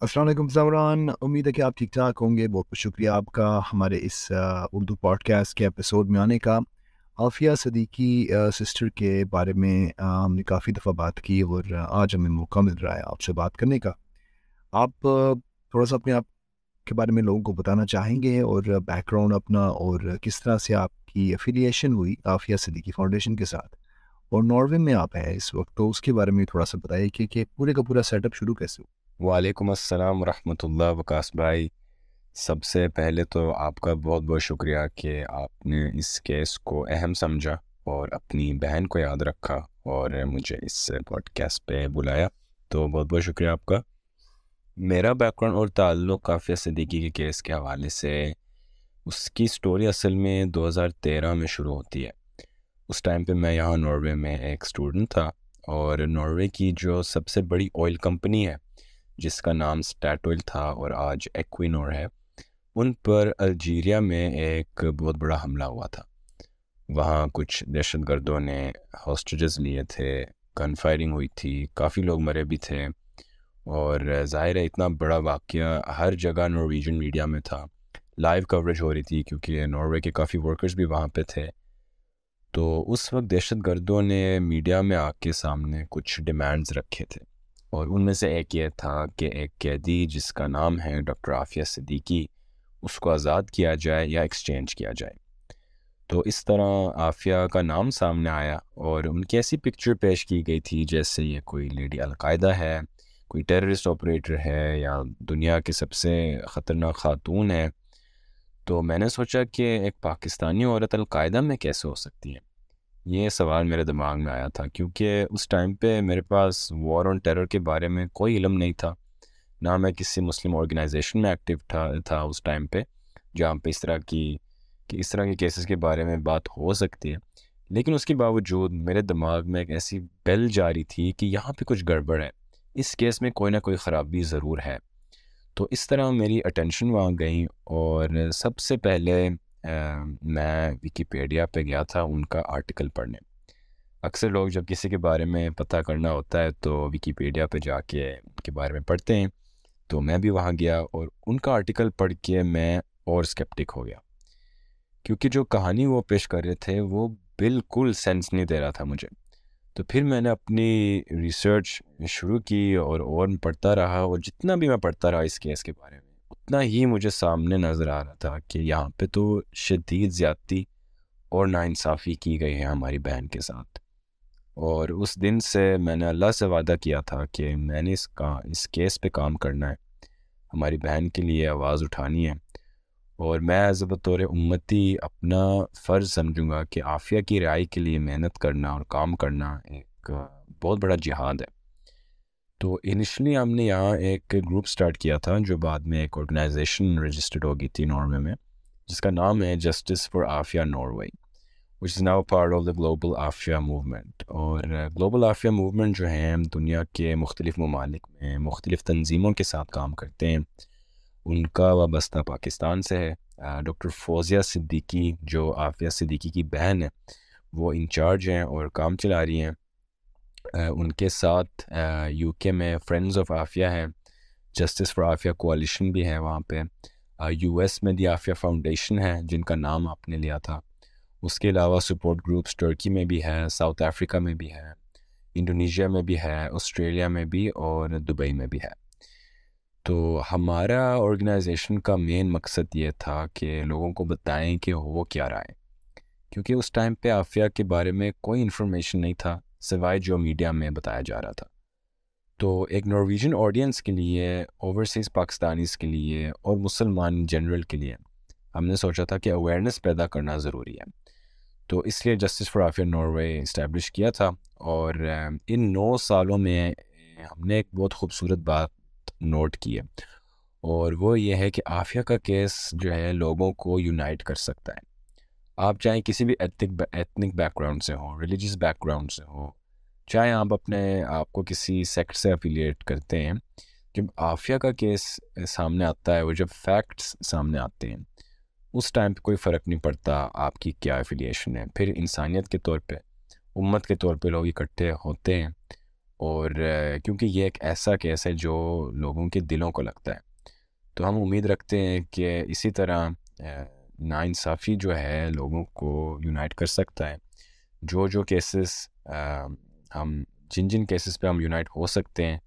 السلام علیکم زمران، امید ہے کہ آپ ٹھیک ٹھاک ہوں گے۔ بہت بہت شکریہ آپ کا ہمارے اس اردو پوڈ کاسٹ کے ایپیسوڈ میں آنے کا۔ عافیہ صدیقی سسٹر کے بارے میں ہم نے کافی دفعہ بات کی اور آج ہمیں موقع مل رہا ہے آپ سے بات کرنے کا۔ آپ تھوڑا سا اپنے آپ کے بارے میں لوگوں کو بتانا چاہیں گے اور بیک گراؤنڈ اپنا اور کس طرح سے آپ کی افیلیشن ہوئی عافیہ صدیقی فاؤنڈیشن کے ساتھ۔ اور ناروے میں آپ ہیں اس وقت، تو اس کے بارے میں تھوڑا سا بتائیے کہ کہ پورے کا پورا سیٹ اپ شروع کیسے ہو وعلیکم السلام ورحمۃ اللہ وکاس بھائی۔ سب سے پہلے تو آپ کا بہت بہت شکریہ کہ آپ نے اس کیس کو اہم سمجھا اور اپنی بہن کو یاد رکھا اور مجھے اس پوڈ کاسٹ پہ بلایا۔ تو بہت بہت شکریہ آپ کا۔ میرا بیک گراؤنڈ اور تعلق کافی صدیقی کے کیس کے حوالے سے اس کی سٹوری اصل میں دو ہزار تیرہ میں شروع ہوتی ہے۔ اس ٹائم پہ میں یہاں ناروے میں ایک اسٹوڈنٹ تھا اور ناروے کی جو سب سے بڑی آئل کمپنی ہے جس کا نام اسٹیٹ آئل تھا اور آج ایکوینور ہے، ان پر الجیریا میں ایک بہت بڑا حملہ ہوا تھا۔ وہاں کچھ دہشت گردوں نے ہاسٹیجز لیے تھے، گن فائرنگ ہوئی تھی، کافی لوگ مرے بھی تھے۔ اور ظاہر ہے، اتنا بڑا واقعہ ہر جگہ نارویجن میڈیا میں تھا۔ لائیو کوریج ہو رہی تھی کیونکہ ناروے کے کافی ورکرز بھی وہاں پہ تھے۔ تو اس وقت دہشت گردوں نے میڈیا میں آ کے سامنے کچھ ڈیمانڈز رکھے تھے۔ اور ان میں سے ایک یہ تھا کہ ایک قیدی جس کا نام ہے ڈاکٹر عافیہ صدیقی، اس کو آزاد کیا جائے یا ایکسچینج کیا جائے۔ تو اس طرح عافیہ کا نام سامنے آیا اور ان کی ایسی پکچر پیش کی گئی تھی جیسے یہ کوئی لیڈی القاعدہ ہے، کوئی ٹیررسٹ آپریٹر ہے یا دنیا کے سب سے خطرناک خاتون ہے۔ تو میں نے سوچا کہ ایک پاکستانی عورت القاعدہ میں کیسے ہو سکتی ہے؟ یہ سوال میرے دماغ میں آیا تھا کیونکہ اس ٹائم پہ میرے پاس وار آن ٹیرر کے بارے میں کوئی علم نہیں تھا، نہ میں کسی مسلم آرگنائزیشن میں ایکٹیو تھا تھا اس ٹائم پہ، جہاں پہ اس طرح کی، کہ اس طرح کے کیسز کے بارے میں بات ہو سکتی ہے۔ لیکن اس کے باوجود میرے دماغ میں ایک ایسی بیل جاری تھی کہ یہاں پہ کچھ گڑبڑ ہے۔ اس کیس میں کوئی نہ کوئی خرابی ضرور ہے۔ تو اس طرح میری اٹینشن وہاں گئی اور سب سے پہلے میں وکیپیڈیا پہ گیا تھا ان کا آرٹیکل پڑھنے۔ اکثر لوگ جب کسی کے بارے میں پتہ کرنا ہوتا ہے تو وکیپیڈیا پہ جا کے ان کے بارے میں پڑھتے ہیں۔ تو میں بھی وہاں گیا اور ان کا آرٹیکل پڑھ کے میں اور اسکیپٹک ہو گیا۔ کیونکہ جو کہانی وہ پیش کر رہے تھے وہ بالکل سینس نہیں دے رہا تھا مجھے۔ تو پھر میں نے اپنی ریسرچ شروع کی اور اور پڑھتا رہا اور جتنا بھی میں پڑھتا رہا اس کیس کے بارے میں۔ اتنا ہی مجھے سامنے نظر آ رہا تھا کہ یہاں پہ تو شدید زیادتی اور ناانصافی کی گئی ہے ہماری بہن کے ساتھ۔ اور اس دن سے میں نے اللہ سے وعدہ کیا تھا کہ میں نے اس کا، اس کیس پہ کام کرنا ہے۔ ہماری بہن کے لیے آواز اٹھانی ہے۔ اور میں ایز بطور امتی اپنا فرض سمجھوں گا کہ عافیہ کی رائے کے لیے محنت کرنا اور کام کرنا ایک بہت بڑا جہاد ہے۔ تو انیشلی ہم نے یہاں ایک گروپ سٹارٹ کیا تھا، جو بعد میں ایک آرگنائزیشن رجسٹرڈ ہو گئی تھی ناروے میں، جس کا نام ہے Justice for Aafia Norway which is now part of the Global Aafia Movement اور گلوبل آفیہ موومنٹ جو ہیں دنیا کے مختلف ممالک میں مختلف تنظیموں کے ساتھ کام کرتے ہیں۔ ان کا وابستہ پاکستان سے ہے۔ ڈاکٹر فوزیہ صدیقی، جو عافیہ صدیقی کی بہن ہے، وہ انچارج ہیں اور کام چلا رہی ہیں۔ ان کے ساتھ یو کے میں فرینڈز آف عافیہ ہیں جسٹس فار عافیہ کوالشن بھی ہے وہاں پہ۔ یو ایس میں دی عافیہ فاؤنڈیشن ہے جن کا نام آپ نے لیا تھا۔ اس کے علاوہ سپورٹ گروپس ٹرکی میں بھی ہے ساؤتھ افریقہ میں بھی ہے انڈونیشیا میں بھی ہے آسٹریلیا میں بھی اور دبئی میں بھی ہے تو ہمارا آرگنائزیشن کا مین مقصد یہ تھا کہ لوگوں کو بتائیں کہ وہ کیا رائے۔ کیونکہ اس ٹائم پہ عافیہ کے بارے میں کوئی انفارمیشن نہیں تھا۔ سوائے جو میڈیا میں بتایا جا رہا تھا۔ تو ایک نارویجن آڈینس کے لیے اوورسیز پاکستانیز کے لیے اور مسلمان جنرل کے لیے ہم نے سوچا تھا کہ اویئرنیس پیدا کرنا ضروری ہے۔ تو اس لیے Justice for Aafia Norway establish کیا تھا اور ان نو سالوں میں ہم نے ایک بہت خوبصورت بات نوٹ کی ہے۔ اور وہ یہ ہے کہ عافیہ کا کیس جو ہے لوگوں کو یونائٹ کر سکتا ہے۔ آپ چاہے کسی بھی ایتھنک ایتھنک بیک گراؤنڈ سے ہوں ریلیجیس بیک گراؤنڈ سے ہوں چاہے آپ اپنے آپ کو کسی سیکٹ سے افیلیٹ کرتے ہیں، جب عافیہ کا کیس سامنے آتا ہے، وہ جب فیکٹس سامنے آتے ہیں، اس ٹائم پہ کوئی فرق نہیں پڑتا آپ کی کیا افیلیشن ہے۔ پھر انسانیت کے طور پہ، امت کے طور پہ لوگ اکٹھے ہوتے ہیں اور کیونکہ یہ ایک ایسا کیس ہے جو لوگوں کے دلوں کو لگتا ہے۔ تو ہم امید رکھتے ہیں کہ اسی طرح، ناانصافی جو ہے، لوگوں کو یونائٹ کر سکتا ہے۔ جو جو کیسز ہم جن جن کیسز پہ ہم یونائٹ ہو سکتے ہیں،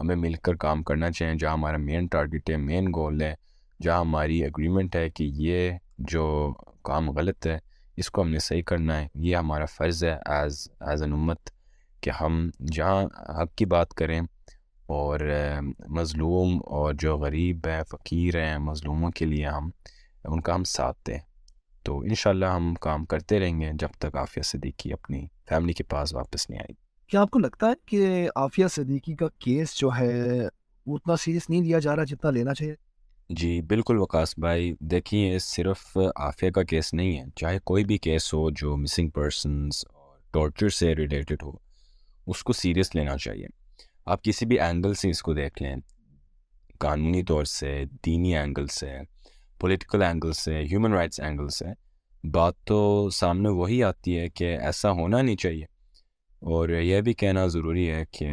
ہمیں مل کر کام کرنا چاہیے جہاں ہمارا مین ٹارگیٹ ہے مین گول ہے، جہاں ہماری اگریمنٹ ہے کہ یہ جو کام غلط ہے، اس کو ہم نے صحیح کرنا ہے۔ یہ ہمارا فرض ہے ایز ایز این امت کہ ہم جہاں حق کی بات کریں اور مظلوم اور جو غریب ہیں، فقیر ہیں، مظلوموں کے لیے ہم، ان کا ہم ساتھ دیں۔ تو انشاءاللہ ہم کام کرتے رہیں گے جب تک عافیہ صدیقی اپنی فیملی کے پاس واپس نہیں آئی کیا آپ کو لگتا ہے کہ عافیہ صدیقی کا کیس جو ہے، وہ اتنا سیریس نہیں لیا جا رہا جتنا لینا چاہیے؟ جی بالکل وکاس بھائی۔ دیکھیے صرف عافیہ کا کیس نہیں ہے۔ چاہے کوئی بھی کیس ہو جو مسنگ پرسنس اور ٹارچر سے ریلیٹڈ ہو، اس کو سیریس لینا چاہیے۔ آپ کسی بھی اینگل سے اس کو دیکھ لیں۔ قانونی طور سے، دینی اینگل سے پولیٹیکل اینگل سے ہیومن رائٹس اینگل سے، بات تو سامنے وہی آتی ہے کہ ایسا ہونا نہیں چاہیے۔ اور یہ بھی کہنا ضروری ہے کہ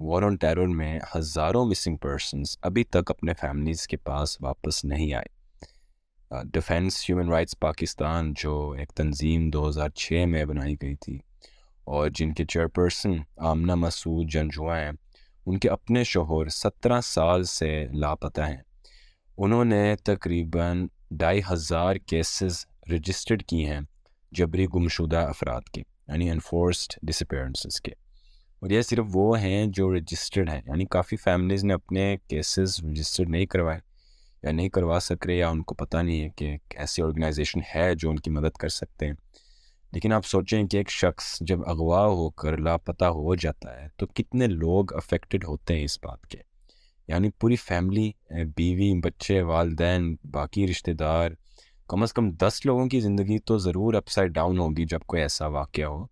وار آن ٹیرر میں ہزاروں مسنگ پرسنس ابھی تک اپنے فیملیز کے پاس واپس نہیں آئے۔ ڈیفینس ہیومن رائٹس پاکستان جو ایک تنظیم دو ہزار چھ میں بنائی گئی تھی اور جن کے چیئرپرسن آمنہ مسعود جنجوا ہیں، ان کے اپنے شوہر سترہ سال سے لاپتہ ہیں۔ انہوں نے تقریباً ڈھائی ہزار کیسز رجسٹرڈ کی ہیں جبری گمشدہ افراد کے۔ یعنی انفورسڈ ڈسپیرنسز کے۔ اور یہ صرف وہ ہیں جو رجسٹرڈ ہیں یعنی کافی فیملیز نے اپنے کیسز رجسٹرڈ نہیں کروائے یا نہیں کروا سک رہے یا ان کو پتہ نہیں ہے کہ ایسی آرگنائزیشن ہے جو ان کی مدد کر سکتے ہیں۔ لیکن آپ سوچیں کہ ایک شخص جب اغوا ہو کر لاپتہ ہو جاتا ہے تو کتنے لوگ افیکٹڈ ہوتے ہیں اس بات کے؟ یعنی پوری فیملی بیوی، بچے، والدین، باقی رشتہ دار کم از کم دس لوگوں کی زندگی تو ضرور اپ سائڈ ڈاؤن ہوگی جب کوئی ایسا واقعہ ہو۔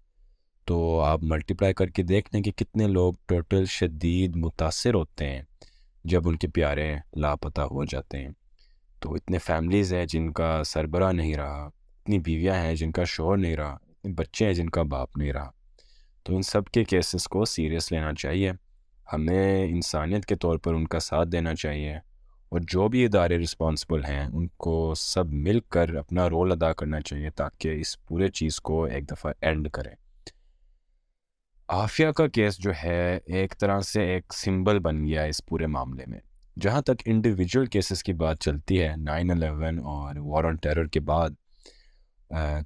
تو آپ ملٹیپلائی کر کے دیکھ لیں کہ کتنے لوگ ٹوٹل شدید متاثر ہوتے ہیں جب ان کے پیارے لاپتہ ہو جاتے ہیں۔ تو اتنے فیملیز ہیں جن کا سربراہ نہیں رہا، اتنی بیویاں ہیں جن کا شور نہیں رہا، اتنے بچے ہیں جن کا باپ نہیں رہا۔ تو ان سب کے کیسز کو سیریس لینا چاہیے۔ ہمیں انسانیت کے طور پر ان کا ساتھ دینا چاہیے۔ اور جو بھی ادارے رسپانسبل ہیں، ان کو سب مل کر اپنا رول ادا کرنا چاہیے تاکہ اس پورے چیز کو ایک دفعہ اینڈ کریں۔ عافیہ کا کیس جو ہے، ایک طرح سے ایک سمبل بن گیا ہے اس پورے معاملے میں۔ جہاں تک انڈیویجول کیسز کی بات چلتی ہے، نائن الیون اور وار آن ٹیرر کے بعد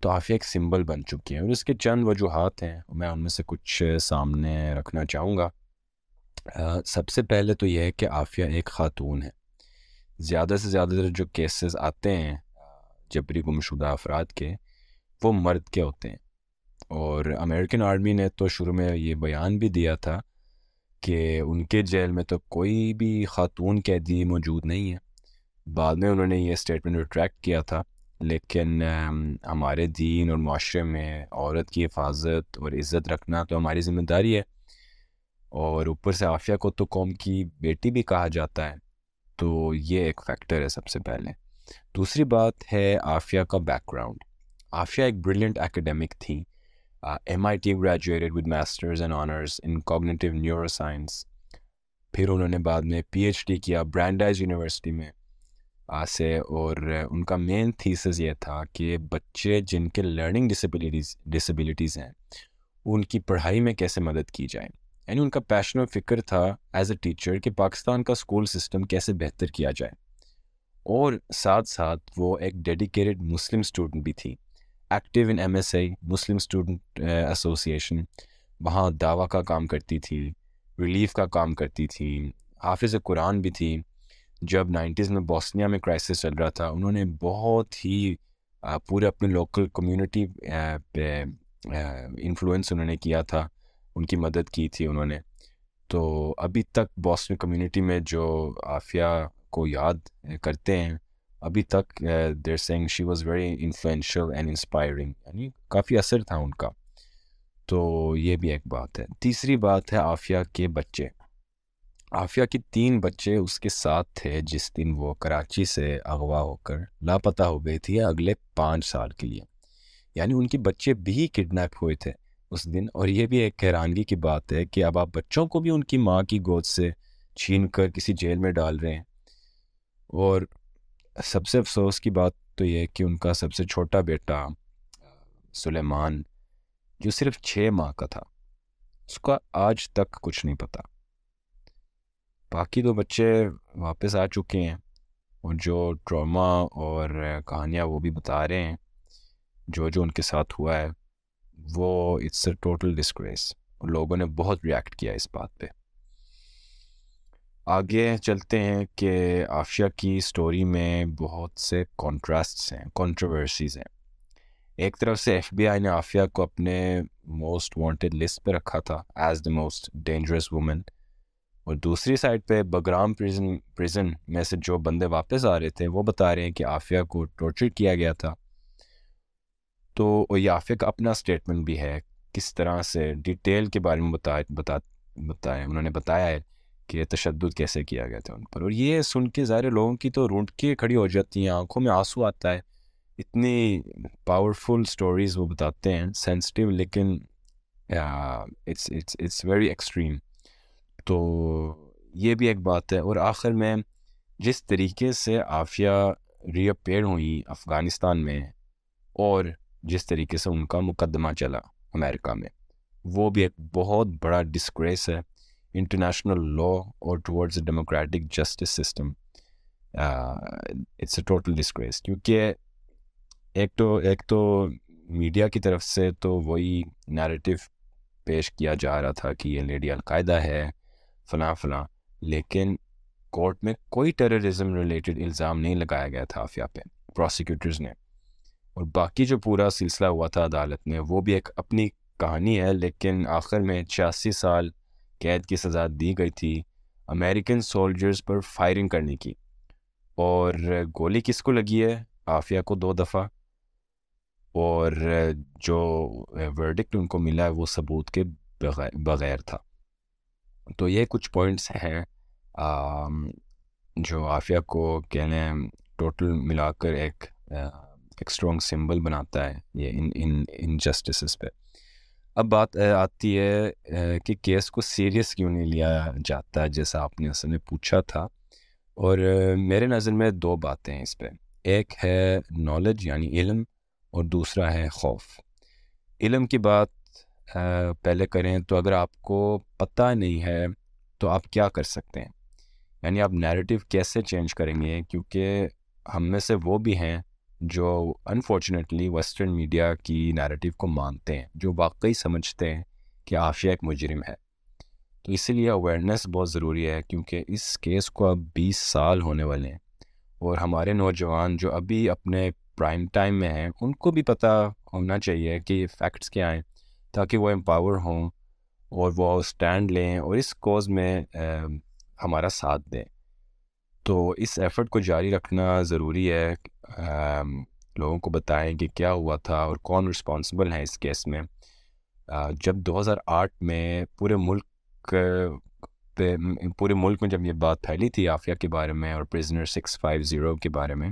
تو عافیہ ایک سمبل بن چکی ہے اور اس کے چند وجوہات ہیں۔ میں ان میں سے کچھ سامنے رکھنا چاہوں گا۔ سب سے پہلے تو یہ ہے کہ عافیہ ایک خاتون ہے۔ زیادہ سے زیادہ تر جو کیسز آتے ہیں جبری گمشدہ افراد کے، وہ مرد کے ہوتے ہیں۔ اور امریکن آرمی نے تو شروع میں یہ بیان بھی دیا تھا کہ ان کے جیل میں تو کوئی بھی خاتون قیدی موجود نہیں ہے۔ بعد میں انہوں نے یہ اسٹیٹمنٹ ریٹریکٹ کیا تھا، لیکن ہمارے دین اور معاشرے میں عورت کی حفاظت اور عزت رکھنا تو ہماری ذمہ داری ہے۔ اور اوپر سے عافیہ کو تو قوم کی بیٹی بھی کہا جاتا ہے۔ تو یہ ایک فیکٹر ہے سب سے پہلے۔ دوسری بات ہے عافیہ کا بیک گراؤنڈ عافیہ ایک بریلینٹ اکیڈیمک تھی۔ M I T graduated with masters and honours in cognitive neuroscience پھر انہوں نے بعد میں پی ایچ ڈی کیا برانڈائز یونیورسٹی میں۔ سے، اور ان کا مین تھیسز یہ تھا کہ بچے جن کے لرننگ ڈسیبلٹیز ڈسیبلٹیز ہیں، ان کی پڑھائی میں کیسے مدد کی جائے۔ یعنی ان کا پیشن و فکر تھا ایز اے ٹیچر کہ پاکستان کا اسکول سسٹم کیسے بہتر کیا جائے۔ اور ساتھ ساتھ وہ ایک ڈیڈیکیٹڈ مسلم اسٹوڈنٹ بھی تھی۔ Active in M S I Muslim Student Association وہاں دعویٰ کا کام کرتی تھی ریلیف کا کام کرتی تھی۔ حافظ قرآن بھی تھی۔ جب نائنٹیز میں بوسنیا میں کرائسس چل رہا تھا، انہوں نے بہت ہی uh, پورے اپنے لوکل کمیونٹی uh, پہ uh, انفلوئنس انہوں نے کیا تھا۔ ان کی مدد کی تھی انہوں نے۔ تو ابھی تک بوسٹن کمیونٹی میں جو عافیہ کو یاد کرتے ہیں، ابھی تک they're saying she was very influential and inspiring یعنی کافی اثر تھا ان کا۔ تو یہ بھی ایک بات ہے۔ تیسری بات ہے عافیہ کے بچے۔ عافیہ کی تین بچے اس کے ساتھ تھے جس دن وہ کراچی سے اغوا ہو کر لاپتہ ہو گئی تھی اگلے پانچ سال کے لیے۔ یعنی ان کے بچے بھی کڈنیپ ہوئے تھے۔ اس دن۔ اور یہ بھی ایک حیرانگی کی بات ہے کہ اب آپ بچوں کو بھی ان کی ماں کی گود سے چھین کر کسی جیل میں ڈال رہے ہیں۔ اور سب سے افسوس کی بات تو یہ ہے کہ ان کا سب سے چھوٹا بیٹا، سلیمان، جو صرف چھ ماہ کا تھا، اس کا آج تک کچھ نہیں پتا۔ باقی دو بچے واپس آ چکے ہیں، اور جو ڈراما اور کہانیاں وہ بھی بتا رہے ہیں، جو جو ان کے ساتھ ہوا ہے۔ وہ اٹس اے ٹوٹل ڈسکریس لوگوں نے بہت ریئیکٹ کیا اس بات پہ۔ آگے چلتے ہیں کہ آفیہ کی اسٹوری میں بہت سے کانٹراسٹس ہیں کانٹروورسیز ہیں۔ ایک طرف سے ایف بی آئی نے آفیہ کو اپنے موسٹ وانٹیڈ لسٹ پہ رکھا تھا as the most dangerous woman اور دوسری سائڈ پہ بگرام پریزن پریزن میں سے جو بندے واپس آ رہے تھے، وہ بتا رہے ہیں کہ آفیہ کو ٹورچر کیا گیا تھا۔ تو یہ آفیہ کا اپنا اسٹیٹمنٹ بھی ہے، کس طرح سے ڈیٹیل کے بارے میں بتا بتا، بتایا، انہوں نے بتایا ہے کہ تشدد کیسے کیا گیا تھا ان پر۔ اور یہ سن کے ظاہر لوگوں کی تو رونٹ کے کھڑی ہو جاتی ہیں، آنکھوں میں آنسو آتا ہے۔ اتنی پاورفل اسٹوریز وہ بتاتے ہیں سینسٹیو لیکن it's it's it's very extreme تو یہ بھی ایک بات ہے۔ اور آخر میں جس طریقے سے آفیہ ری اپیئر ہوئیں افغانستان میں، اور جس طریقے سے ان کا مقدمہ چلا امریکہ میں۔ وہ بھی ایک بہت بڑا ڈسکریس ہے۔ انٹرنیشنل لا اور towards democratic justice system it's a total disgrace کیونکہ ایک تو ایک تو میڈیا کی طرف سے تو وہی نیریٹو پیش کیا جا رہا تھا کہ یہ لیڈی القاعدہ ہے، فلاں فلاں۔ لیکن کورٹ میں کوئی ٹیررزم ریلیٹڈ الزام نہیں لگایا گیا تھا آفیہ پہ۔ پروسیکیوٹرز نے۔ اور باقی جو پورا سلسلہ ہوا تھا عدالت میں، وہ بھی ایک اپنی کہانی ہے، لیکن آخر میں چھیاسی سال قید کی سزا دی گئی تھی امریکن سولجرز پر فائرنگ کرنے کی۔ اور گولی کس کو لگی ہے؟ آفیہ کو دو دفعہ۔ اور جو ورڈکٹ ان کو ملا ہے، وہ ثبوت کے بغیر تھا۔ تو یہ کچھ پوائنٹس ہیں۔ جو عافیہ کو کہنے ٹوٹل ملا کر ایک ایک اسٹرانگ سمبل بناتا ہے یہ ان ان انجسٹسز پہ۔ اب بات آتی ہے کہ کیس کو سیریس کیوں نہیں لیا جاتا ہے جیسا آپ نے اصل میں پوچھا تھا۔ اور میرے نظر میں دو باتیں ہیں اس پہ۔ ایک ہے نالج یعنی علم، اور دوسرا ہے خوف۔ علم کی بات پہلے کریں تو اگر آپ کو پتہ نہیں ہے تو آپ کیا کر سکتے ہیں؟ یعنی آپ نیریٹو کیسے چینج کریں گے؟ کیونکہ ہم میں سے وہ بھی ہیں جو انفارچونیٹلی ویسٹرن میڈیا کی نیریٹو کو مانتے ہیں، جو واقعی سمجھتے ہیں کہ آفیہ ایک مجرم ہے۔ تو اسی لیے اویئرنیس بہت ضروری ہے کیونکہ اس کیس کو اب بیس سال ہونے والے ہیں۔ اور ہمارے نوجوان جو ابھی اپنے پرائم ٹائم میں ہیں، ان کو بھی پتہ ہونا چاہیے کہ فیکٹس کیا ہیں، تاکہ وہ امپاور ہوں اور وہ اسٹینڈ لیں اور اس کوز میں ہمارا ساتھ دیں۔ تو اس ایفرٹ کو جاری رکھنا ضروری ہے لوگوں کو بتائیں کہ کیا ہوا تھا اور کون رسپانسبل ہیں اس کیس میں؟ جب دو ہزار آٹھ میں پورے ملک پہ پورے ملک میں جب یہ بات پھیلی تھی عافیہ کے بارے میں اور پریزنر سکس فائیو زیرو کے بارے میں،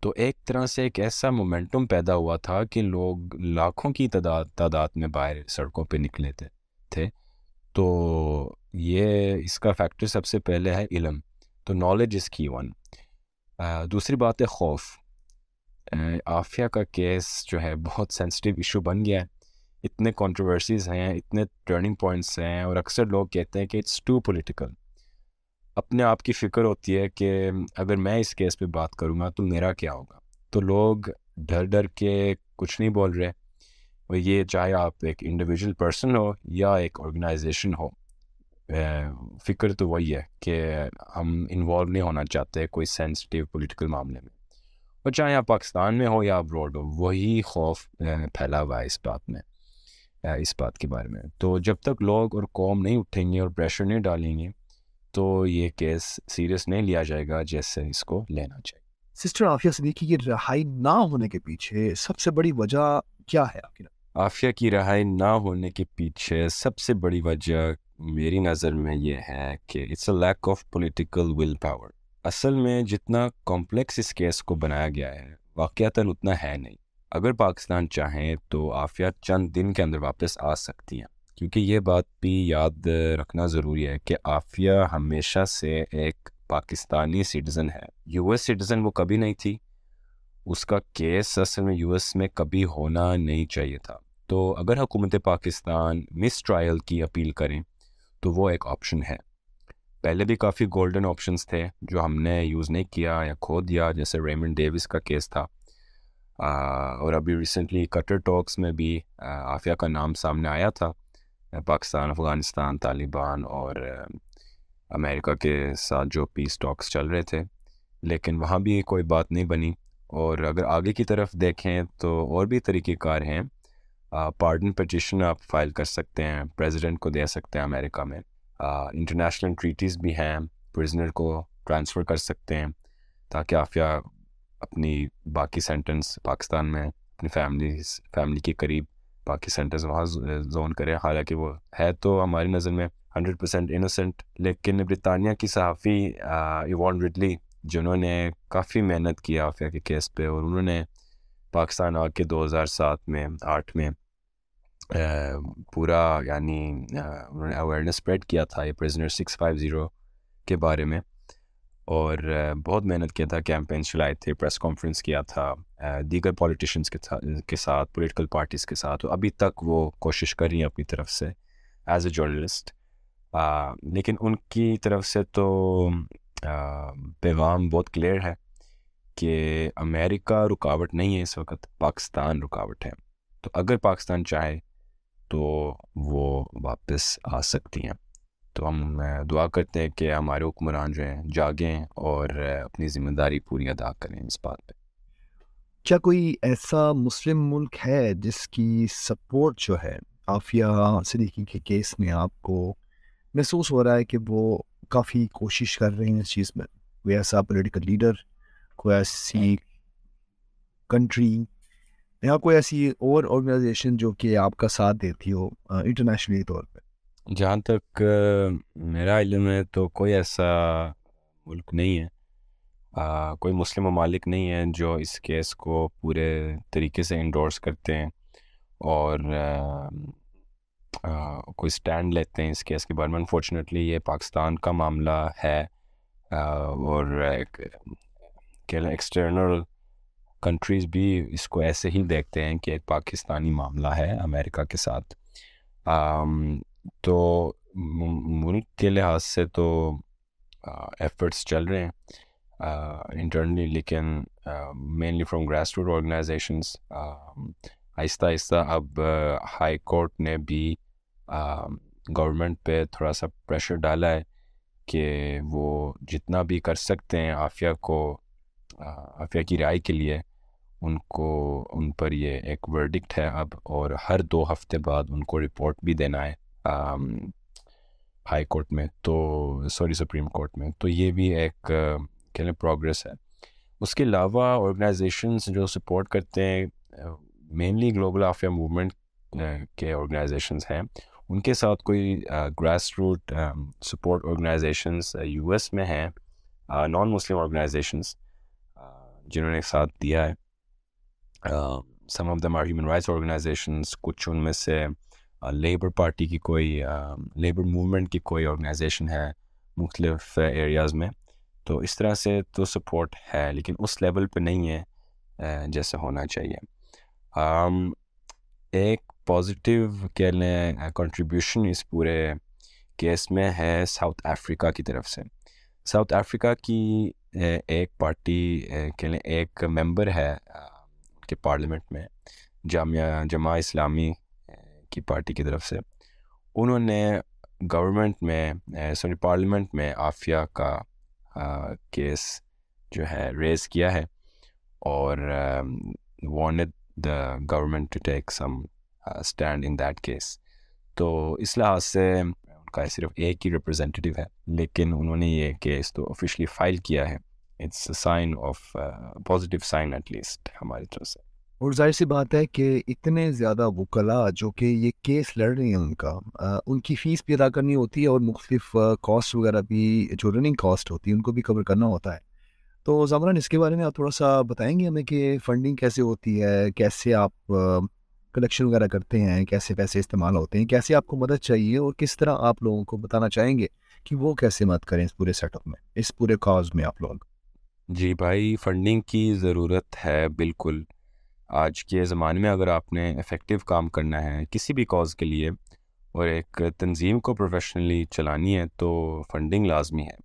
تو ایک طرح سے ایک ایسا مومنٹم پیدا ہوا تھا کہ لوگ لاکھوں کی تعداد تعداد میں باہر سڑکوں پہ نکلے تھے تھے۔ تو یہ، اس کا فیکٹر سب سے پہلے ہے علم۔ تو نالج از کی ون دوسری بات ہے خوف۔ عافیہ کا کیس جو ہے بہت سینسٹیو ایشو بن گیا ہے۔ اتنے کانٹروورسیز ہیں، اتنے ٹرننگ پوائنٹس ہیں اور اکثر لوگ کہتے ہیں کہ اٹس ٹو پولیٹیکل اپنے آپ کی فکر ہوتی ہے کہ اگر میں اس کیس پہ بات کروں گا تو میرا کیا ہوگا؟ تو لوگ ڈر ڈر کے کچھ نہیں بول رہے۔ اور یہ چاہے آپ ایک انڈیویجول پرسن ہو یا ایک آرگنائزیشن ہو۔ فکر تو وہی ہے کہ ہم انوالو نہیں ہونا چاہتے کوئی سینسٹیو پولیٹیکل معاملے میں۔ اور چاہے آپ پاکستان میں ہو یا ابروڈ ہو وہی خوف پھیلا ہوا ہے اس بات میں اس بات کے بارے میں۔ تو جب تک لوگ اور قوم نہیں اٹھیں گے اور پریشر نہیں ڈالیں گے تو یہ کیس سیریس نہیں لیا جائے گا جیسے اس کو لینا چاہیے۔ سسٹر عافیہ صدیقی کی رہائی نہ ہونے کے پیچھے سب سے بڑی وجہ کیا ہے آپ کی عافیہ کی رہائی نہ ہونے کے پیچھے سب سے بڑی وجہ میری نظر میں یہ ہے کہ it's a lack of political will power اصل میں جتنا کمپلیکس اس کیس کو بنایا گیا ہے واقعات اتنا ہے نہیں۔ اگر پاکستان چاہیں تو عافیہ چند دن کے اندر واپس آ سکتی ہیں۔ کیونکہ یہ بات بھی یاد رکھنا ضروری ہے کہ عافیہ ہمیشہ سے ایک پاکستانی سٹیزن ہے۔ یو ایس سٹیزن وہ کبھی نہیں تھی۔ اس کا کیس اصل میں یو ایس میں کبھی ہونا نہیں چاہیے تھا۔ تو اگر حکومت پاکستان مس ٹرائل کی اپیل کریں تو وہ ایک آپشن ہے۔ پہلے بھی کافی گولڈن آپشنس تھے جو ہم نے یوز نہیں کیا یا کھو دیا، جیسے ریمنڈ ڈیوس کا کیس تھا۔ اور ابھی ریسنٹلی کٹر ٹاکس میں بھی عافیہ کا نام سامنے آیا تھا۔ پاکستان، افغانستان، طالبان اور امریکہ کے ساتھ جو پیس ٹاکس چل رہے تھے۔ لیکن وہاں بھی کوئی بات نہیں بنی۔ اور اگر آگے کی طرف دیکھیں تو اور بھی طریقہ کار ہیں۔ پارڈن پٹیشن آپ فائل کر سکتے ہیں پریزیڈنٹ کو دے سکتے ہیں امریکہ میں۔ انٹرنیشنل ٹریٹیز بھی ہیں پرزنر کو ٹرانسفر کر سکتے ہیں تاکہ عافیہ اپنی باقی سینٹنس پاکستان میں، اپنی فیملیز فیملی کے قریب باقی سینٹرز وہاں زون کرے۔ حالانکہ وہ ہے تو ہماری نظر میں ہنڈریڈ پرسینٹ انوسینٹ لیکن برطانیہ کی صحافی ایوان رڈلی جنہوں نے کافی محنت کی عافیہ کے کیس پہ اور انہوں نے پاکستان آ کے دو ہزار سات میں، آٹھ میں پورا یعنی انہوں نے اویئرنیس اسپریڈ کیا تھا یہ پریزنر سکس فائیو زیرو کے بارے میں اور بہت محنت کیا تھا کیمپینس چلائے تھے پریس کانفرنس کیا تھا دیگر پولیٹیشنس کے ساتھ پولیٹیکل پارٹیز کے ساتھ ابھی تک وہ کوشش کر رہی ہیں اپنی طرف سے ایز اے جرنلسٹ لیکن ان کی طرف سے تو پیغام بہت کلیئر ہے کہ امریکہ رکاوٹ نہیں ہے اس وقت، پاکستان رکاوٹ ہے۔ تو اگر پاکستان چاہے تو وہ واپس آ سکتی ہیں۔ تو ہم دعا کرتے ہیں کہ ہمارے حکمران جو ہیں جاگیں اور اپنی ذمہ داری پوری ادا کریں اس بات پہ۔ کیا کوئی ایسا مسلم ملک ہے جس کی سپورٹ جو ہے عافیہ صدیقی کے کیس میں آپ کو محسوس ہو رہا ہے کہ وہ کافی کوشش کر رہے ہیں اس چیز میں۔ کوئی ایسا پولیٹیکل لیڈر کوئی ایسی کنٹری یا کوئی ایسی اور آرگنائزیشن جو کہ آپ کا ساتھ دیتی ہو انٹرنیشنلی طور پہ؟ جہاں تک میرا علم ہے تو کوئی ایسا ملک نہیں ہے۔ کوئی مسلم ممالک نہیں ہیں جو اس کیس کو پورے طریقے سے انڈورس کرتے ہیں اور کوئی اسٹینڈ لیتے ہیں اس کیس کے بارے میں۔ انفارچونیٹلی یہ پاکستان کا معاملہ ہے۔ اور ایک ایکسٹرنل کنٹریز بھی اس کو ایسے ہی دیکھتے ہیں کہ ایک پاکستانی معاملہ ہے امریکہ کے ساتھ۔ تو ملک کے لحاظ سے تو ایفرٹس چل رہے ہیں۔ انٹرنلی لیکن mainly from grass root organisations آہستہ آہستہ اب ہائی کورٹ نے بھی گورنمنٹ پہ تھوڑا سا پریشر ڈالا ہے کہ وہ جتنا بھی کر سکتے ہیں عافیہ کو عافیہ کی رائے کے لیے۔ ان کو، ان پر یہ ایک ورڈکٹ ہے اب، اور ہر دو ہفتے بعد ان کو رپورٹ بھی دینا ہے ہائی کورٹ میں، تو سوری سپریم کورٹ میں۔ تو یہ بھی ایک کہہ لیں پروگرس ہے۔ اس کے علاوہ آرگنائزیشنس جو سپورٹ کرتے ہیں مینلی گلوبل آفیہ موومنٹ کے آرگنائزیشنس ہیں۔ ان کے ساتھ کوئی grass root support organisations U S میں ہیں نان مسلم آرگنائزیشنس جنہوں نے ساتھ دیا ہے۔ Some of them are human rights organisations کچھ ان میں سے لیبر پارٹی کی کوئی لیبر موومنٹ کی کوئی آرگنائزیشن ہے مختلف ایریاز میں۔ تو اس طرح سے تو سپورٹ ہے، لیکن اس لیول پہ نہیں ہے جیسے ہونا چاہیے۔ ایک پازیٹیو کہہ لیں کنٹریبیوشن اس پورے کیس میں ہے ساؤتھ افریقہ کی طرف سے۔ ساؤتھ افریقہ کی ایک پارٹی کہہ لیں، ایک ممبر ہے کہ پارلیمنٹ میں جامعہ جماع اسلامی کی پارٹی کی طرف سے، انہوں نے گورنمنٹ میں سوری، پارلیمنٹ میں عافیہ کا کیس جو ہے ریز کیا ہے اور wanted the government to take some stand in that case تو اس لحاظ سے ان کا صرف ایک ہی ریپرزینٹیو ہے، لیکن انہوں نے یہ کیس تو آفیشلی فائل کیا ہے۔ It's sign of positive sign at least ہماری طرف سے۔ اور ظاہر سی بات ہے کہ اتنے زیادہ وکلا جو کہ یہ کیس لڑ رہے ہیں ان کا ان کی فیس بھی ادا کرنی ہوتی ہے اور مختلف کاسٹ وغیرہ بھی، جو رننگ کاسٹ ہوتی ہے، ان کو بھی کور کرنا ہوتا ہے۔ تو زامران، اس کے بارے میں آپ تھوڑا سا بتائیں گے ہمیں کہ فنڈنگ کیسے ہوتی ہے، کیسے آپ کلیکشن وغیرہ کرتے ہیں، کیسے پیسے استعمال ہوتے ہیں، کیسے آپ کو مدد چاہیے اور کس طرح آپ لوگوں کو بتانا چاہیں گے کہ وہ کیسے مدد کریں اس پورے سیٹ اپ میں، اس پورے کاز میں آپ لوگ جی بھائی فنڈنگ کی ضرورت ہے بالکل۔ آج کے زمانے میں اگر آپ نے افیکٹو کام کرنا ہے کسی بھی کاز کے لیے اور ایک تنظیم کو پروفیشنلی چلانی ہے تو فنڈنگ لازمی ہے۔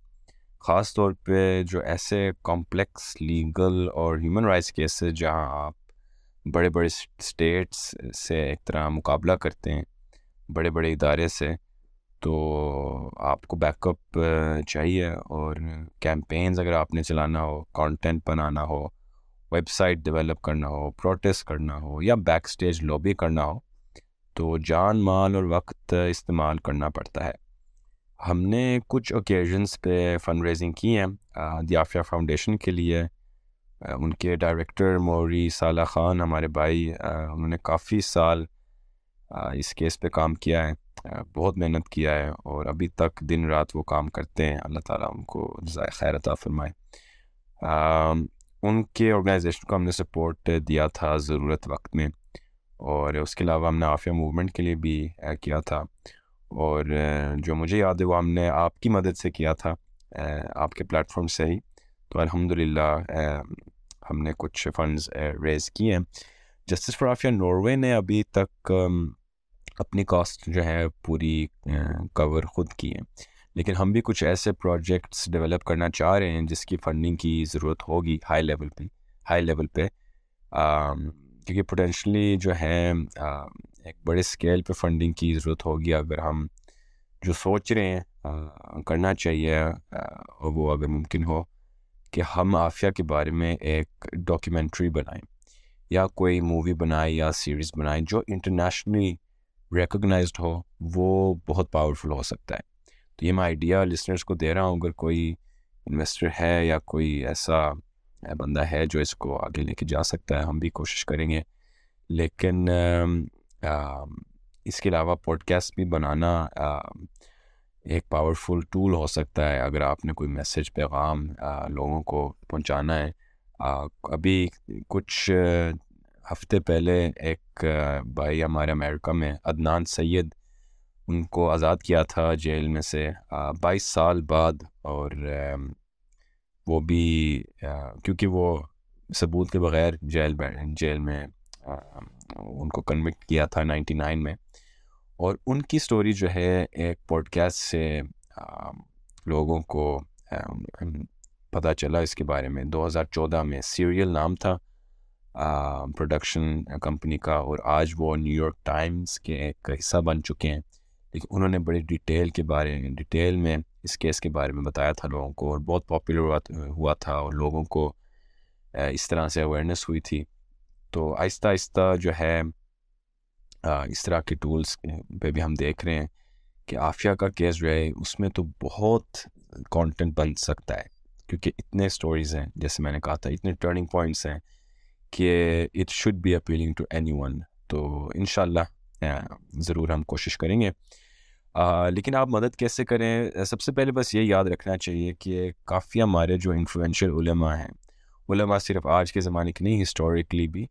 خاص طور پہ جو ایسے کمپلیکس لیگل اور ہیومن رائٹس کیسز جہاں آپ بڑے بڑے اسٹیٹس سے ایک طرح مقابلہ کرتے ہیں، بڑے بڑے ادارے سے تو آپ کو بیک اپ چاہیے اور کیمپینز اگر آپ نے چلانا ہو کانٹینٹ بنانا ہو ویب سائٹ ڈیولپ کرنا ہو پروٹیسٹ کرنا ہو یا بیک اسٹیج لوبی کرنا ہو، تو جان، مال اور وقت استعمال کرنا پڑتا ہے۔ ہم نے کچھ اوکیزنس پہ فنڈ ریزنگ کی ہیں دیافیہ فاؤنڈیشن کے لیے۔ ان کے ڈائریکٹر موری صالح خان، ہمارے بھائی انہوں نے کافی سال اس کیس پہ کام کیا ہے۔ بہت محنت کیا ہے اور ابھی تک دن رات وہ کام کرتے ہیں۔ اللہ تعالیٰ ان کو جزائے خیر عطا فرمائے۔ ان کے آرگنائزیشن کو ہم نے سپورٹ دیا تھا ضرورت وقت میں اور اس کے علاوہ ہم نے عافیہ موومنٹ کے لیے بھی کیا تھا۔ اور جو مجھے یاد ہے وہ ہم نے آپ کی مدد سے کیا تھا۔ آپ کے پلیٹفارم سے ہی۔ تو الحمد للہ ہم نے کچھ فنڈز ریز کیے ہیں۔ جسٹس فار آفیا ناروے نے ابھی تک اپنی کاسٹ جو ہے پوری کور خود کی ہے لیکن ہم بھی کچھ ایسے پروجیکٹس ڈیولپ کرنا چاہ رہے ہیں جس کی فنڈنگ کی ضرورت ہوگی ہائی لیول پہ ہائی لیول پہ۔ کیونکہ پوٹینشلی جو ہے ایک بڑے اسکیل پہ فنڈنگ کی ضرورت ہوگی اگر ہم جو سوچ رہے ہیں کرنا چاہیے وہ اگر ممکن ہو کہ ہم عافیہ کے بارے میں ایک ڈاکیومنٹری بنائیں یا کوئی مووی بنائیں یا سیریز بنائیں جو انٹرنیشنلی ریکگنائزڈ ہو، وہ بہت پاورفل ہو سکتا ہے۔ تو یہ میں آئیڈیا لسنرس کو دے رہا ہوں، اگر کوئی انویسٹر ہے یا کوئی ایسا بندہ ہے جو اس کو آگے لے کے جا سکتا ہے، ہم بھی کوشش کریں گے۔ لیکن اس کے علاوہ پوڈ کاسٹ بھی بنانا ایک پاورفل ٹول ہو سکتا ہے۔ اگر آپ نے کوئی میسج پیغام لوگوں کو پہنچانا ہے ابھی کچھ ہفتے پہلے ایک بھائی ہمارے امریکہ میں، عدنان سید، ان کو آزاد کیا تھا جیل میں سے بائیس سال بعد اور وہ بھی کیونکہ وہ ثبوت کے بغیر جیل جیل میں ان کو کنوکٹ کیا تھا نائنٹی نائن میں۔ اور ان کی سٹوری جو ہے، ایک پوڈ کاسٹ سے لوگوں کو پتہ چلا اس کے بارے میں۔ دو ہزار چودہ میں سیریل نام تھا۔ پروڈکشن کمپنی کا اور آج وہ نیو یارک ٹائمز کے ایک حصہ بن چکے ہیں۔ لیکن انہوں نے بڑی ڈیٹیل کے بارے میں ڈیٹیل میں اس کیس کے بارے میں بتایا تھا لوگوں کو اور بہت پاپولر ہوا تھا اور لوگوں کو اس طرح سے اویئرنیس ہوئی تھی۔ تو آہستہ آہستہ جو ہے اس طرح کے ٹولس پہ بھی ہم دیکھ رہے ہیں کہ عافیہ کا کیس جو ہے، اس میں تو بہت کانٹینٹ بن سکتا ہے۔ کیونکہ اتنے سٹوریز ہیں، جیسے میں نے کہا تھا، اتنے ٹرننگ پوائنٹس ہیں۔ کہ it should be appealing to anyone تو ان شاء اللہ ضرور ہم کوشش کریں گے۔ لیکن آپ مدد کیسے کریں؟ سب سے پہلے بس یہ یاد رکھنا چاہیے کہ کافی ہمارے جو انفلوئنشیل علماء ہیں، علماء صرف آج کے زمانے کی نہیں ہسٹوریکلی بھی،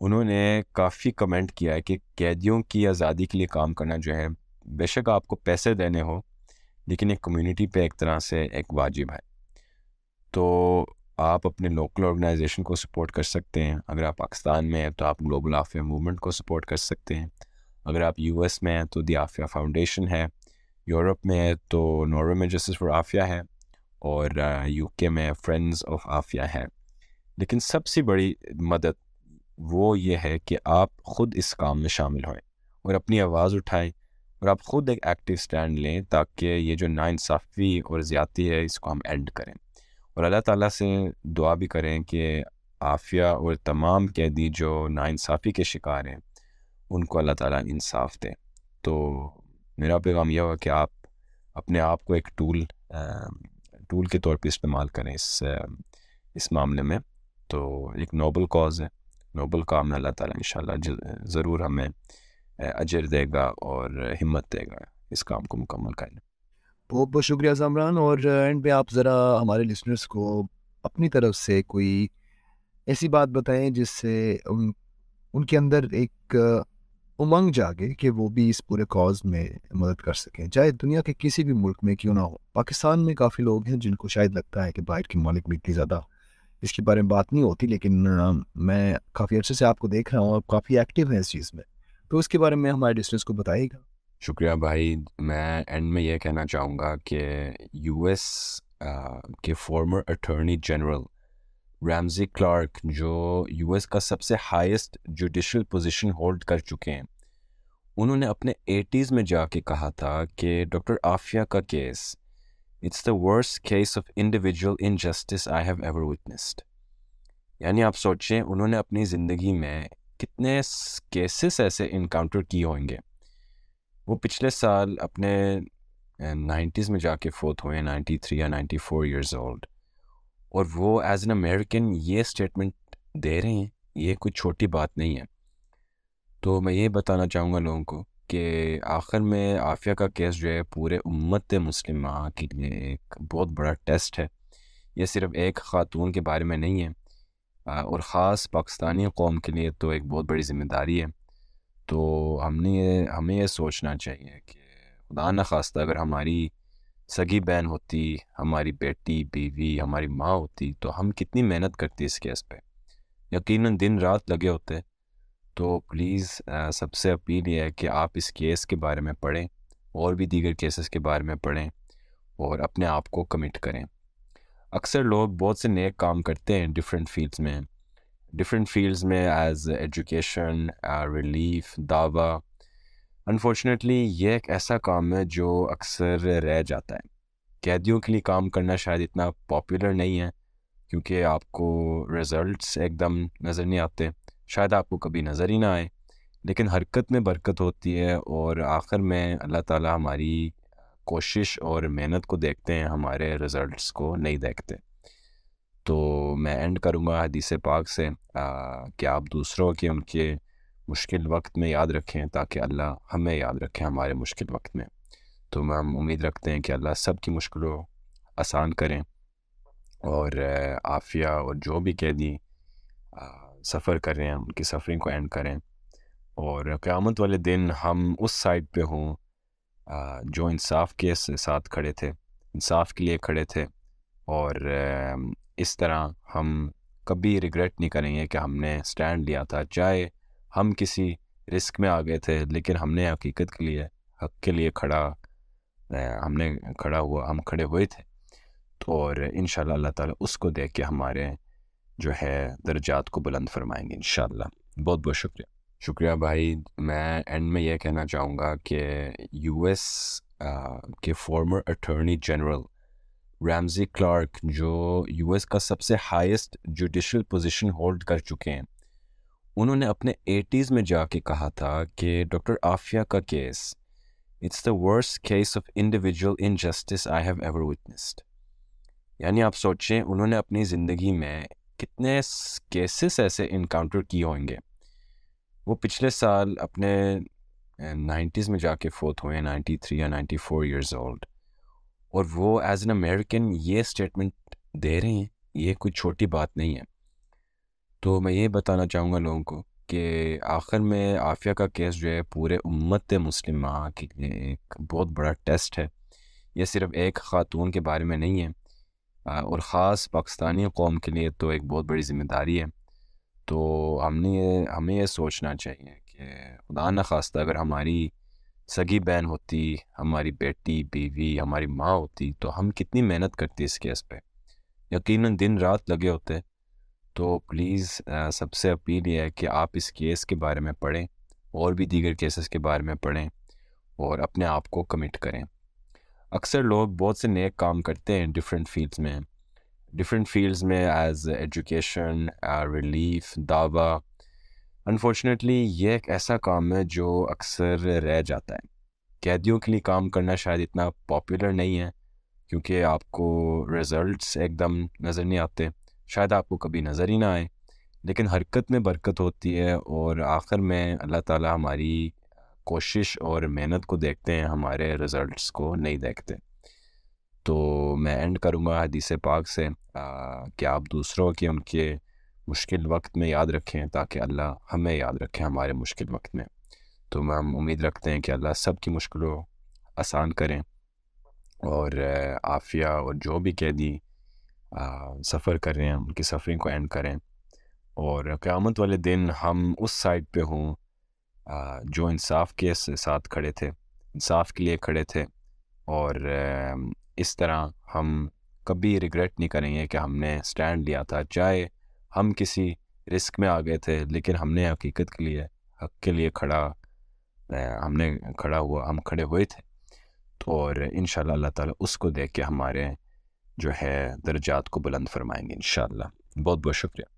انہوں نے کافی کمنٹ کیا ہے کہ قیدیوں کی آزادی کے لیے کام کرنا جو ہے، بے شک آپ کو پیسے دینے ہو، لیکن ایک کمیونٹی پہ ایک طرح سے ایک واجب ہے۔ تو آپ اپنے لوکل آرگنائزیشن کو سپورٹ کر سکتے ہیں۔ اگر آپ پاکستان میں ہیں تو آپ گلوبل آفیہ موومنٹ کو سپورٹ کر سکتے ہیں۔ اگر آپ یو ایس میں ہیں تو دی آفیہ فاؤنڈیشن ہے۔ یورپ میں ہے تو نوروے میں جسٹس فار آفیہ ہے۔ اور یو کے میں فرینڈز آف آفیہ ہے۔ لیکن سب سے بڑی مدد وہ یہ ہے کہ آپ خود اس کام میں شامل ہوئیں اور اپنی آواز اٹھائیں اور آپ خود ایک ایکٹیو سٹینڈ لیں تاکہ یہ جو ناانصافی اور زیادتی ہے اس کو ہم اینڈ کریں۔ اور اللہ تعالیٰ سے دعا بھی کریں کہ عافیہ اور تمام قیدی جو ناانصافی کے شکار ہیں، ان کو اللہ تعالیٰ انصاف دیں تو میرا پیغام یہ ہوا کہ آپ اپنے آپ کو ایک ٹول ٹول کے طور پہ استعمال کریں اس اس معاملے میں۔ تو ایک نوبل کاز ہے، نوبل کام اللہ تعالیٰ ان شاء اللہ ضرور ہمیں اجر دے گا اور ہمت دے گا اس کام کو مکمل کرنے بہت بہت شکریہ زمران، اور اینڈ پہ آپ ذرا ہمارے لسنرس کو اپنی طرف سے کوئی ایسی بات بتائیں جس سے ان ان کے اندر ایک امنگ جاگے کہ وہ بھی اس پورے کاز میں مدد کر سکیں۔ چاہے دنیا کے کسی بھی ملک میں کیوں نہ ہو۔ پاکستان میں کافی لوگ ہیں جن کو شاید لگتا ہے کہ باہر کے ممالک میں اتنی زیادہ اس کے بارے میں بات نہیں ہوتی، لیکن میں کافی عرصے سے آپ کو دیکھ رہا ہوں اور کافی ایکٹیو ہیں اس چیز میں۔ تو اس کے بارے میں ہمارے ڈسٹنس کو بتائیے گا۔ شکریہ بھائی۔ میں اینڈ میں یہ کہنا چاہوں گا کہ یو ایس کے former attorney general Ramsey Clark جو یو ایس کا سب سے ہائیسٹ جوڈیشل پوزیشن ہولڈ کر چکے ہیں، انہوں نے اپنے ایٹیز میں جا کے کہا تھا کہ ڈاکٹر عافیہ کا case it's the worst case of individual injustice I have ever witnessed یعنی آپ سوچیں انہوں نے اپنی زندگی میں کتنے کیسز ایسے انکاؤنٹر کیے ہوئیں گے۔ وہ پچھلے سال اپنے نائنٹیز میں جا کے فوت ہوئے، نائنٹی تھری یا نائنٹی فور ایئرز اولڈ اور وہ ایز این امیریکن یہ اسٹیٹمنٹ دے رہے ہیں، یہ کوئی چھوٹی بات نہیں ہے۔ تو میں یہ بتانا چاہوں گا لوگوں کو کہ آخر میں عافیہ کا کیس جو ہے پورے امت مسلمہ کے لیے ایک بہت بڑا ٹیسٹ ہے۔ یہ صرف ایک خاتون کے بارے میں نہیں ہے اور خاص پاکستانی قوم کے لیے تو ایک بہت بڑی ذمہ داری ہے۔ تو ہم نے یہ، ہمیں یہ سوچنا چاہیے کہ خدا نخواستہ اگر ہماری سگی بہن ہوتی، ہماری بیٹی، بیوی، ہماری ماں ہوتی تو ہم کتنی محنت کرتی اس کیس پہ۔ یقیناً دن رات لگے ہوتے۔ تو پلیز سب سے اپیل یہ ہے کہ آپ اس کیس کے بارے میں پڑھیں، اور بھی دیگر کیسز کے بارے میں پڑھیں، اور اپنے آپ کو کمٹ کریں۔ اکثر لوگ بہت سے نیک کام کرتے ہیں ڈفرینٹ فیلڈس میں۔ ڈفرینٹ فیلڈز میں ایز ایجوکیشن ریلیف دعویٰ انفارچونیٹلی یہ ایک ایسا کام ہے جو اکثر رہ جاتا ہے قیدیوں کے لیے کام کرنا شاید اتنا پاپولر نہیں ہے کیونکہ آپ کو رزلٹس ایک دم نظر نہیں آتے شاید آپ کو کبھی نظر ہی نہ آئے لیکن حرکت میں برکت ہوتی ہے اور آخر میں اللہ تعالیٰ ہماری کوشش اور محنت کو دیکھتے ہیں ہمارے رزلٹس کو نہیں دیکھتے تو میں اینڈ کروں گا حدیث پاک سے۔ کہ آپ دوسروں کے ان کے مشکل وقت میں یاد رکھیں تاکہ اللہ ہمیں یاد رکھیں ہمارے مشکل وقت میں۔ تو ہم امید رکھتے ہیں کہ اللہ سب کی مشکلوں آسان کریں۔ اور عافیہ اور جو بھی قیدی سفر کر رہے ہیں، ان کی سفرنگ کو اینڈ کریں۔ اور قیامت والے دن ہم اس سائڈ پہ ہوں جو انصاف کے ساتھ کھڑے تھے، انصاف کے لیے کھڑے تھے۔ اور اس طرح ہم کبھی ریگریٹ نہیں کریں گے کہ ہم نے اسٹینڈ لیا تھا۔ چاہے ہم کسی رسک میں آ گئے تھے، لیکن ہم نے حقیقت کے لیے، حق کے لیے کھڑا ہم نے کھڑا ہوا، ہم کھڑے ہوئے تھے۔ تو اور ان شاء اللہ اللہ تعالیٰ اس کو دیکھ کے ہمارے جو ہے درجات کو بلند فرمائیں گے انشاءاللہ۔ بہت بہت شکریہ۔ شکریہ بھائی۔ میں اینڈ میں یہ کہنا چاہوں گا کہ یو ایس کے former attorney general Ramsey Clark, جو یو ایس کا سب سے ہائیسٹ جوڈیشل پوزیشن ہولڈ کر چکے ہیں۔ انہوں نے اپنے ایٹیز میں جا کے کہا تھا کہ ڈاکٹر عافیہ کا case it's the worst case of individual injustice I have ever witnessed یعنی آپ سوچیں انہوں نے اپنی زندگی میں کتنے کیسز ایسے انکاؤنٹر کیے ہوئیں گے۔ وہ پچھلے سال اپنے نائنٹیز میں جا کے فوت ہوئے نائنٹی تھری یا نائنٹی فور ایئرز اولڈ اور وہ ایز این امیریکن یہ اسٹیٹمنٹ دے رہے ہیں، یہ کوئی چھوٹی بات نہیں ہے۔ تو میں یہ بتانا چاہوں گا لوگوں کو کہ آخر میں عافیہ کا کیس جو ہے پورے امت مسلمہ کے لیے ایک بہت بڑا ٹیسٹ ہے۔ یہ صرف ایک خاتون کے بارے میں نہیں ہے اور خاص پاکستانی قوم کے لیے تو ایک بہت بڑی ذمہ داری ہے۔ تو ہم نے یہ، ہمیں یہ سوچنا چاہیے کہ خدا نخواستہ اگر ہماری سگی بہن ہوتی، ہماری بیٹی، بیوی، ہماری ماں ہوتی، تو ہم کتنی محنت کرتی اس کیس پہ؟ یقیناً دن رات لگے ہوتے۔ تو پلیز سب سے اپیل یہ ہے کہ آپ اس کیس کے بارے میں پڑھیں، اور بھی دیگر کیسز کے بارے میں پڑھیں، اور اپنے آپ کو کمٹ کریں۔ اکثر لوگ بہت سے نیک کام کرتے ہیں ڈفرینٹ فیلڈس میں۔ ڈفرینٹ فیلڈز میں ایز ایجوکیشن ریلیف دعویٰ انفارچونیٹلی یہ ایک ایسا کام ہے جو اکثر رہ جاتا ہے۔ قیدیوں کے لیے کام کرنا شاید اتنا پاپولر نہیں ہے، کیونکہ آپ کو رزلٹس ایک دم نظر نہیں آتے۔ شاید آپ کو کبھی نظر ہی نہ آئے۔ لیکن حرکت میں برکت ہوتی ہے اور آخر میں اللہ تعالیٰ ہماری کوشش اور محنت کو دیکھتے ہیں، ہمارے رزلٹس کو نہیں دیکھتے۔ تو میں اینڈ کروں گا حدیث پاک سے۔ کہ آپ دوسروں کے ان کے مشکل وقت میں یاد رکھیں تاکہ اللہ ہمیں یاد رکھیں ہمارے مشکل وقت میں۔ تو ہم امید رکھتے ہیں کہ اللہ سب کی مشکلوں آسان کریں اور عافیہ اور جو بھی قیدی سفر کر رہے ہیں، ان کی سفرنگ کو اینڈ کریں۔ اور قیامت والے دن ہم اس سائڈ پہ ہوں جو انصاف کے ساتھ کھڑے تھے، انصاف کے لیے کھڑے تھے۔ اور اس طرح ہم کبھی ریگریٹ نہیں کریں گے کہ ہم نے اسٹینڈ لیا تھا، چاہے ہم کسی رسک میں آ گئے تھے، لیکن ہم نے حقیقت کے لیے، حق کے لیے کھڑا ہم نے کھڑا ہوا، ہم کھڑے ہوئے تھے۔ تو اور ان شاء اللہ اللہ تعالیٰ اس کو دیکھ کے ہمارے جو ہے درجات کو بلند فرمائیں گے ان شاء اللہ بہت بہت شکریہ۔